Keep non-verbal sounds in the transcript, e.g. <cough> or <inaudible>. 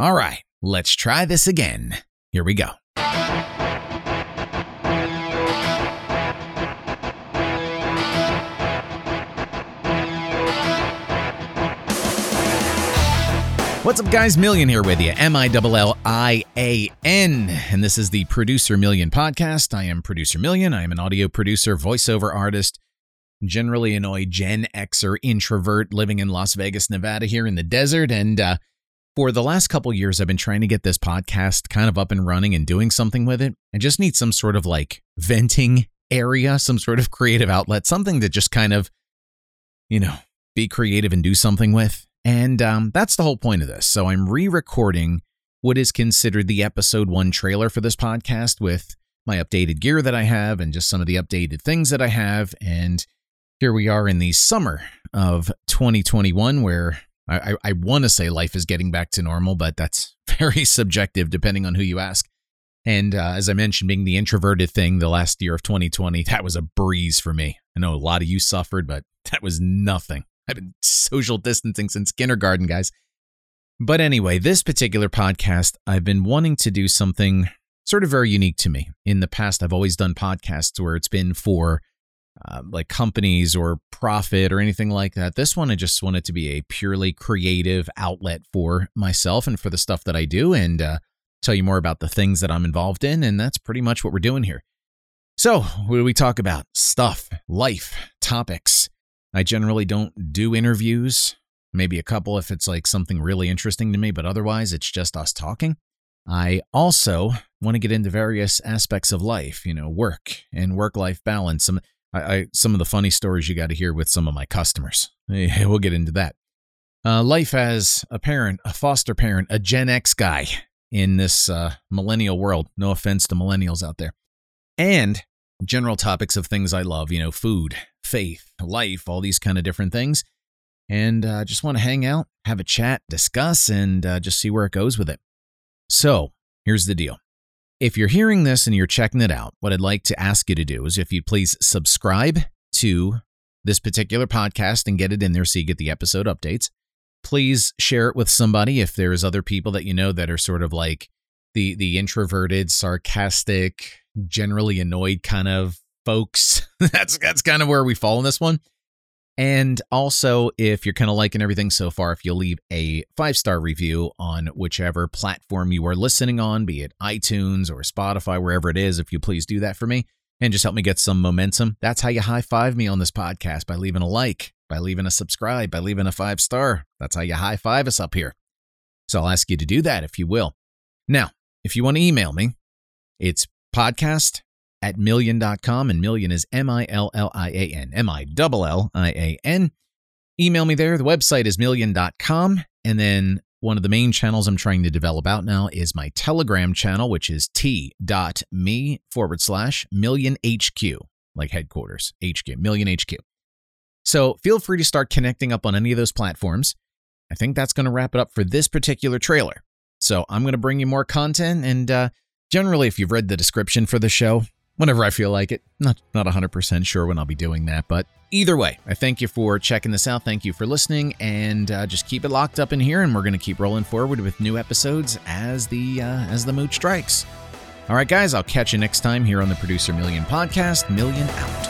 All right, let's try this again. Here we go. What's up, guys? Millian here with you. M I L L I A N. And this is the Producer Millian podcast. I am Producer Millian. I am an audio producer, voiceover artist, generally annoyed Gen Xer introvert living in Las Vegas, Nevada, here in the desert. And uh, for the last couple years, I've been trying to get this podcast kind of up and running and doing something with it. I just need some sort of like venting area, some sort of <laughs> creative outlet, something to just kind of, you know, be creative and do something with. And um, that's the whole point of this. So I'm re recording what is considered the episode one trailer for this podcast with my updated gear that I have and just some of the updated things that I have. And here we are in the summer of 2021, where I, I, want to say life is getting back to normal, but that's <laughs> very subjective depending on who you ask. And uh, as I mentioned, being the introverted thing the last year of 2020, that was a breeze for me. I know a lot of you suffered, but <laughs> that was nothing. I've been social distancing since kindergarten, guys. But anyway, this particular podcast, I've been wanting to do something sort of very unique to me. In the past, I've always done podcasts where it's been for uh, like companies or profit or anything like that. This one, I just wanted to be a purely creative outlet for myself and for the stuff that I do and uh, tell you more about the things that I'm involved in. And that's pretty much what we're doing here. So, what do we talk about? Stuff, life, topics. I generally don't do interviews, maybe a couple if it's like something really interesting to me, but otherwise it's just us talking. I also want to get into various aspects of life, you know, work and work life balance. Some, I, I, some of the funny stories you got to hear with some of my customers. <laughs> We'll get into that. Uh, life as a parent, a foster parent, a Gen X guy in this uh, millennial world. No offense to millennials out there. And general topics of things I love, you know, food, faith, life, all these kind of different things. And uh, just want to hang out, have a chat, discuss, and uh, just see where it goes with it. So here's the deal. If you're hearing this and you're checking it out, what I'd like to ask you to do is if you please subscribe to this particular podcast and get it in there so you get the episode updates. Please share it with somebody if there's other people that you know that are sort of like the the introverted, sarcastic, generally annoyed kind of folks. <laughs> that's that's kind of where we fall in this one. And also, if you're kind of liking everything so far, if you'll leave a five star review on whichever platform you are listening on, be it iTunes or Spotify, wherever it is, if you please do that for me and just help me get some momentum. That's how you high five me on this podcast by leaving a like, by leaving a subscribe, by leaving a five star. That's how you high five us up here. So I'll ask you to do that if you will. Now, if you want to email me, it's podcast at millian.com, and Millian is M I L L I A N, M I L L I A N. Email me there. The website is millian.com. And then one of the main channels I'm trying to develop out now is my Telegram channel, which is t.me forward slash Millian HQ, like headquarters, HQ, Millian HQ. So feel free to start connecting up on any of those platforms. I think that's going to wrap it up for this particular trailer. So I'm going to bring you more content. And uh, generally, if you've read the description for the show, whenever I feel like it. Not not 100% sure when I'll be doing that, but either way, I thank you for checking this out. Thank you for listening, and uh, just keep it locked up in here, and we're to keep rolling forward with new episodes as the uh, as the mood strikes. All right, guys, I'll catch you next time here on the Producer Millian podcast. Millian out.